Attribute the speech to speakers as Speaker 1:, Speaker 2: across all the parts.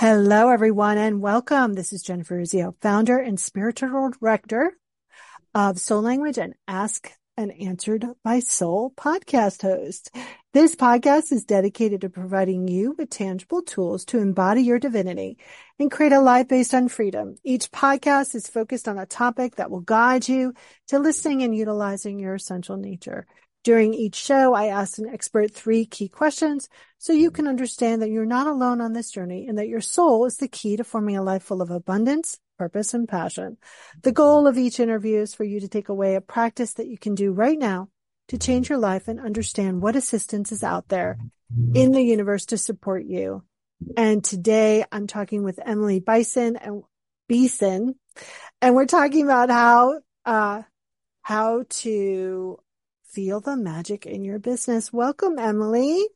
Speaker 1: Hello, everyone, and welcome. This is Jennifer Urezzio, founder and spiritual director of Soul Language and Ask and Answered by Soul podcast host. This podcast is dedicated to providing you with tangible tools to embody your divinity and create a life based on freedom. Each podcast is focused on a topic that will guide you to listening and utilizing your essential nature. During each show, I ask an expert three key questions so you can understand that you're not alone on this journey and that your soul is the key to forming a life full of abundance, purpose, and passion. The goal of each interview is for you to take away a practice that you can do right now to change your life and understand what assistance is out there in the universe to support you. And today I'm talking with Emily Bison and Beeson, and we're talking about how, uh, how to feel the magic in your business. Welcome, Emily.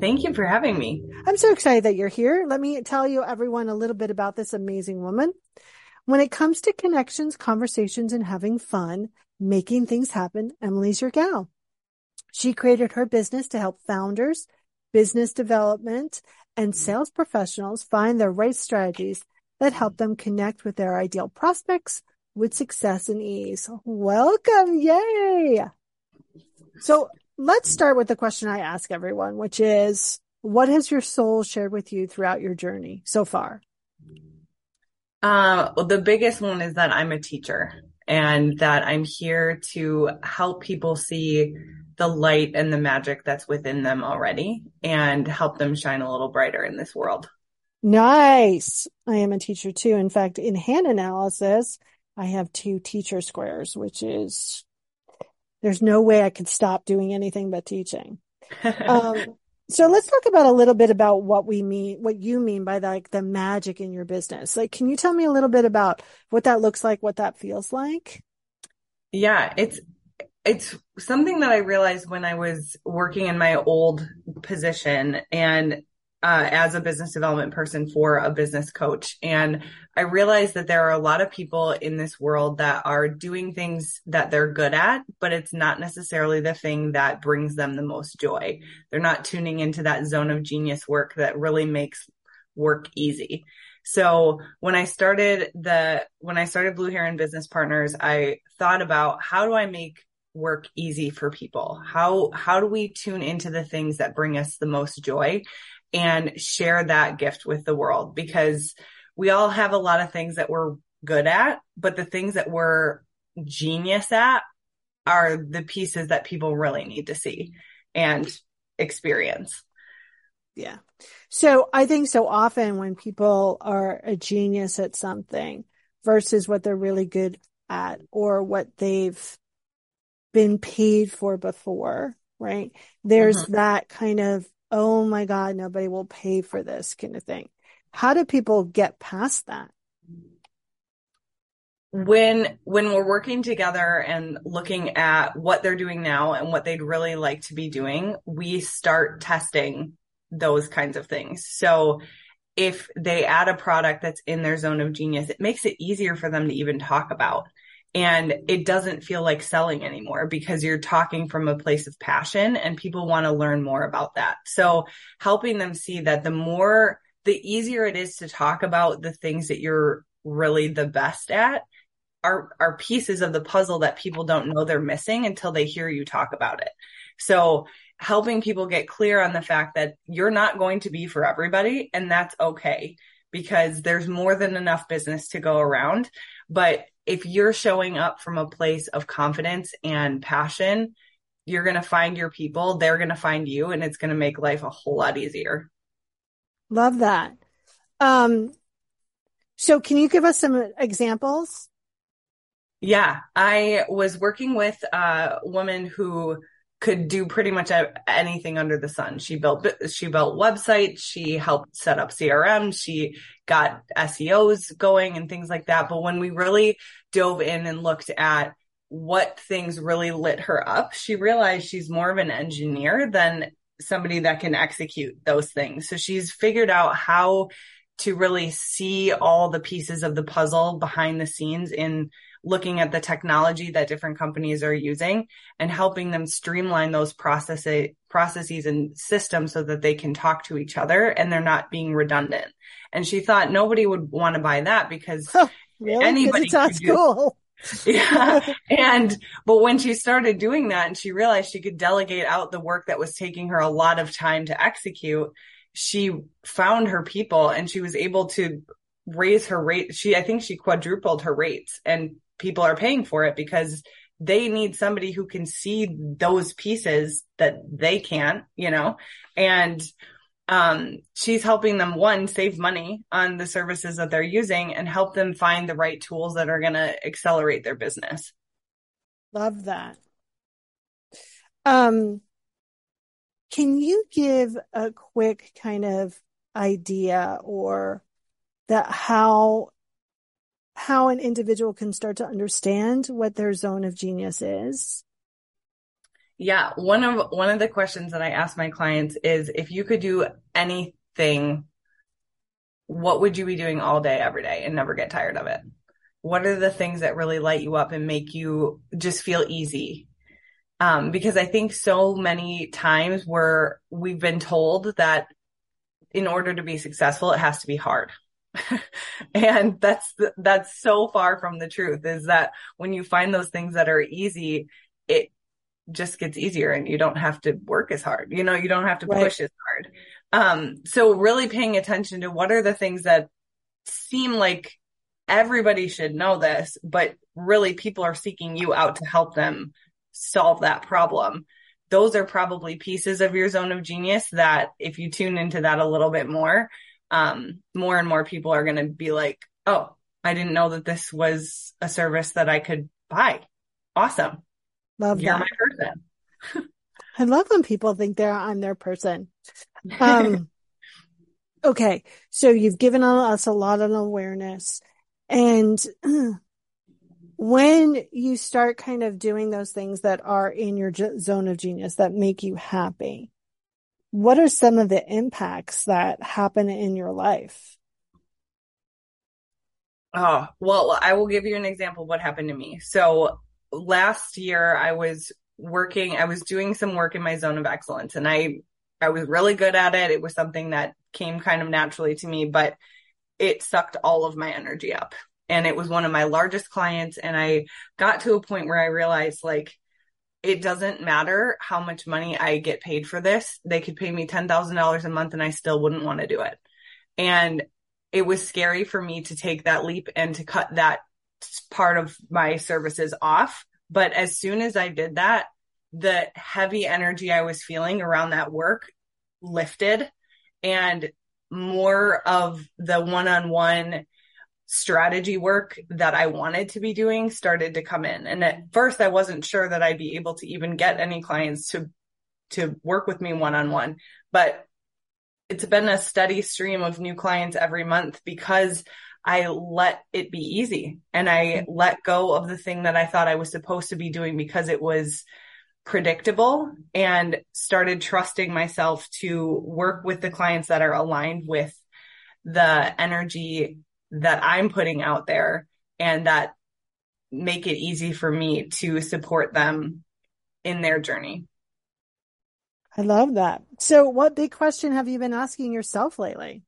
Speaker 2: Thank you for having me.
Speaker 1: I'm so excited that you're here. Let me tell you everyone a little bit about this amazing woman. When it comes to connections, conversations, and having fun, making things happen, Emily's your gal. She created her business to help founders, business development, and sales professionals find the right strategies that help them connect with their ideal prospects with success and ease. Welcome. Yay. So let's start with the question I ask everyone, which is what has your soul shared with you throughout your journey so far?
Speaker 2: Uh, well, the biggest one is that I'm a teacher and that I'm here to help people see the light and the magic that's within them already and help them shine a little brighter in this world.
Speaker 1: Nice. I am a teacher too. In fact, in hand analysis, I have two teacher squares, which is there's no way I could stop doing anything but teaching. um, so let's talk about a little bit about what we mean, what you mean by like the magic in your business. Like, can you tell me a little bit about what that looks like, what that feels like?
Speaker 2: Yeah, it's it's something that I realized when I was working in my old position and uh, as a business development person for a business coach. And I realized that there are a lot of people in this world that are doing things that they're good at, but it's not necessarily the thing that brings them the most joy. They're not tuning into that zone of genius work that really makes work easy. So when I started the, when I started Blue Heron Business Partners, I thought about how do I make work easy for people? How, how do we tune into the things that bring us the most joy? and share that gift with the world because we all have a lot of things that we're good at, but the things that we're genius at are the pieces that people really need to see and experience.
Speaker 1: Yeah. So I think so often when people are a genius at something versus what they're really good at or what they've been paid for before, right? There's mm-hmm. that kind of oh my God, nobody will pay for this kind of thing. How do people get past that?
Speaker 2: When, when we're working together and looking at what they're doing now and what they'd really like to be doing, we start testing those kinds of things. So if they add a product that's in their zone of genius, it makes it easier for them to even talk about and it doesn't feel like selling anymore because you're talking from a place of passion and people want to learn more about that. So helping them see that the more, the easier it is to talk about the things that you're really the best at are, are pieces of the puzzle that people don't know they're missing until they hear you talk about it. So helping people get clear on the fact that you're not going to be for everybody and that's okay because there's more than enough business to go around. But if you're showing up from a place of confidence and passion, you're going to find your people, they're going to find you, and it's going to make life a whole lot easier.
Speaker 1: Love that. Um, so can you give us some examples?
Speaker 2: Yeah, I was working with a woman who could do pretty much anything under the sun. She built she built websites, she helped set up CRM, she got SEOs going and things like that. But when we really dove in and looked at what things really lit her up, she realized she's more of an engineer than somebody that can execute those things. So she's figured out how to really see all the pieces of the puzzle behind the scenes in looking at the technology that different companies are using and helping them streamline those processes processes and systems so that they can talk to each other and they're not being redundant. And she thought nobody would want to buy that because
Speaker 1: oh, really? anybody it sounds cool.
Speaker 2: yeah. And, but when she started doing that and she realized she could delegate out the work that was taking her a lot of time to execute, she found her people and she was able to raise her rate. She, I think she quadrupled her rates and people are paying for it because they need somebody who can see those pieces that they can't, you know, and um, she's helping them one save money on the services that they're using and help them find the right tools that are going to accelerate their business.
Speaker 1: Love that. Um, can you give a quick kind of idea or that how how an individual can start to understand what their zone of genius is?
Speaker 2: Yeah, one of one of the questions that I ask my clients is if you could do anything what would you be doing all day every day and never get tired of it? What are the things that really light you up and make you just feel easy? Um, because I think so many times where we've been told that in order to be successful, it has to be hard. and that's that's so far from the truth is that when you find those things that are easy it just gets easier and you don't have to work as hard you know you don't have to right. push as hard um so really paying attention to what are the things that seem like everybody should know this but really people are seeking you out to help them solve that problem those are probably pieces of your zone of genius that if you tune into that a little bit more um, more and more people are going to be like, oh, I didn't know that this was a service that I could buy. Awesome.
Speaker 1: Love
Speaker 2: You're
Speaker 1: that.
Speaker 2: my person.
Speaker 1: I love when people think they're I'm their person. Um, okay. So you've given us a lot of awareness and when you start kind of doing those things that are in your zone of genius that make you happy, what are some of the impacts that happen in your life?
Speaker 2: Oh, well, I will give you an example of what happened to me. So last year I was working, I was doing some work in my zone of excellence and I, I was really good at it. It was something that came kind of naturally to me, but it sucked all of my energy up. And it was one of my largest clients. And I got to a point where I realized like, it doesn't matter how much money I get paid for this. They could pay me $10,000 a month and I still wouldn't want to do it. And it was scary for me to take that leap and to cut that part of my services off. But as soon as I did that, the heavy energy I was feeling around that work lifted and more of the one on one strategy work that I wanted to be doing started to come in. And at first I wasn't sure that I'd be able to even get any clients to to work with me one on one, but it's been a steady stream of new clients every month because I let it be easy and I mm-hmm. let go of the thing that I thought I was supposed to be doing because it was predictable and started trusting myself to work with the clients that are aligned with the energy that I'm putting out there and that make it easy for me to support them in their journey.
Speaker 1: I love that. So what big question have you been asking yourself lately?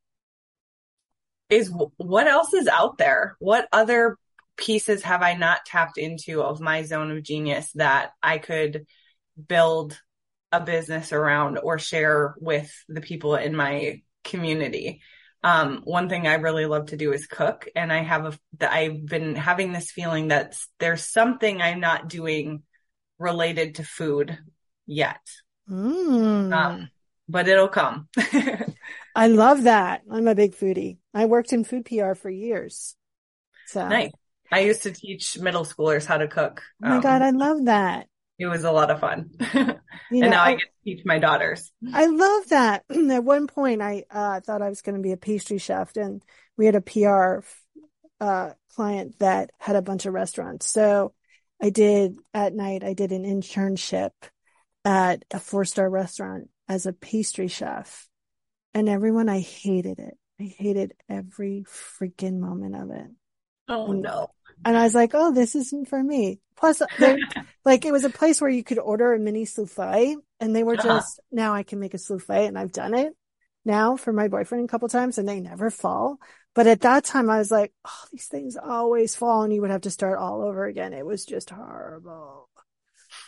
Speaker 2: Is what else is out there? What other pieces have I not tapped into of my zone of genius that I could build a business around or share with the people in my community? Um, one thing I really love to do is cook. And I have a, I've been having this feeling that there's something I'm not doing related to food yet.
Speaker 1: Mm.
Speaker 2: Um, but it'll come.
Speaker 1: I love that. I'm a big foodie. I worked in food PR for years. So
Speaker 2: nice. I used to teach middle schoolers how to cook.
Speaker 1: Oh my um, God, I love that.
Speaker 2: It was a lot of fun. and know, now I get to teach my daughters.
Speaker 1: I love that. At one point, I uh, thought I was going to be a pastry chef, and we had a PR uh, client that had a bunch of restaurants. So I did at night, I did an internship at a four star restaurant as a pastry chef. And everyone, I hated it. I hated every freaking moment of it.
Speaker 2: Oh
Speaker 1: and,
Speaker 2: no.
Speaker 1: And I was like, oh, this isn't for me. Plus, like it was a place where you could order a mini souffle and they were uh-huh. just, uh-huh. now I can make a souffle and I've done it now for my boyfriend a couple times and they never fall. But at that time I was like, oh, these things always fall and you would have to start all over again. It was just horrible.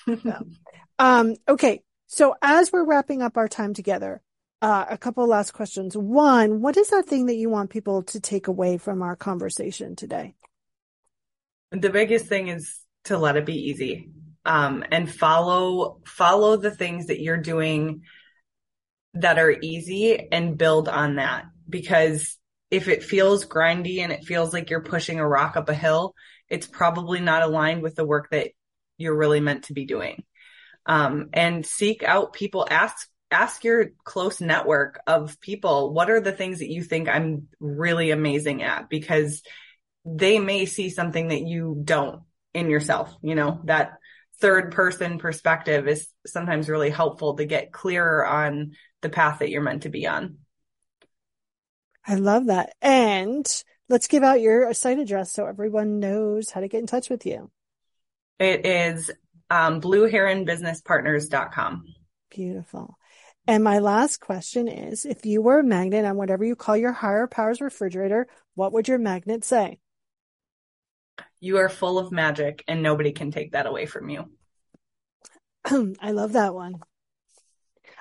Speaker 1: um, okay. So as we're wrapping up our time together, uh, a couple last questions. One, what is that thing that you want people to take away from our conversation today?
Speaker 2: The biggest thing is to let it be easy. Um, and follow, follow the things that you're doing that are easy and build on that because if it feels grindy and it feels like you're pushing a rock up a hill, it's probably not aligned with the work that you're really meant to be doing. Um, and seek out people, ask, ask your close network of people, what are the things that you think I'm really amazing at? Because they may see something that you don't in yourself, you know, that third person perspective is sometimes really helpful to get clearer on the path that you're meant to be on.
Speaker 1: I love that. And let's give out your site address so everyone knows how to get in touch with you.
Speaker 2: It is um, blueheronbusinesspartners.com.
Speaker 1: Beautiful. And my last question is if you were a magnet on whatever you call your higher powers refrigerator, what would your magnet say?
Speaker 2: You are full of magic and nobody can take that away from you.
Speaker 1: I love that one.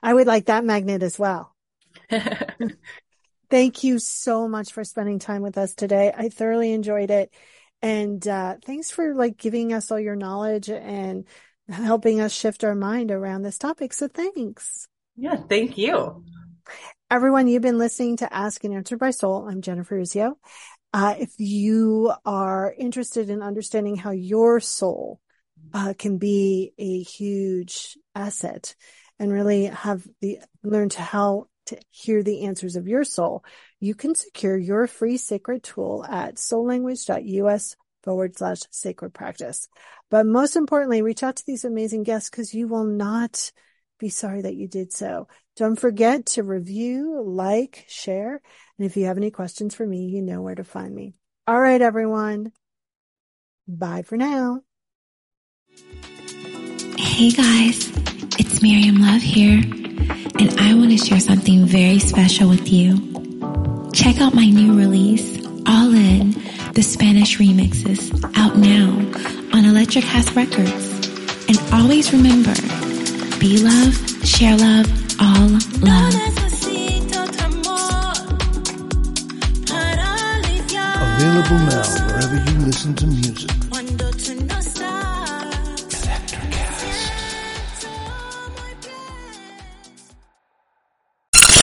Speaker 1: I would like that magnet as well. Thank you so much for spending time with us today. I thoroughly enjoyed it. And uh, thanks for like giving us all your knowledge and helping us shift our mind around this topic. So thanks.
Speaker 2: Yeah, thank you.
Speaker 1: Everyone, you've been listening to Ask and Answer by Soul. I'm Jennifer Urezzio. Uh, if you are interested in understanding how your soul uh, can be a huge asset and really have the learn to how to hear the answers of your soul, you can secure your free sacred tool at soullanguage.us forward slash sacred practice. But most importantly, reach out to these amazing guests because you will not be sorry that you did so. Don't forget to review, like, share. And if you have any questions for me, you know where to find me. All right, everyone. Bye for now.
Speaker 3: Hey guys, it's Miriam Love here and I want to share something very special with you. Check out my new release, All In, the Spanish remixes, out now on Electric House Records. And always remember, be love, share love, all love.
Speaker 4: Available now wherever you listen to music.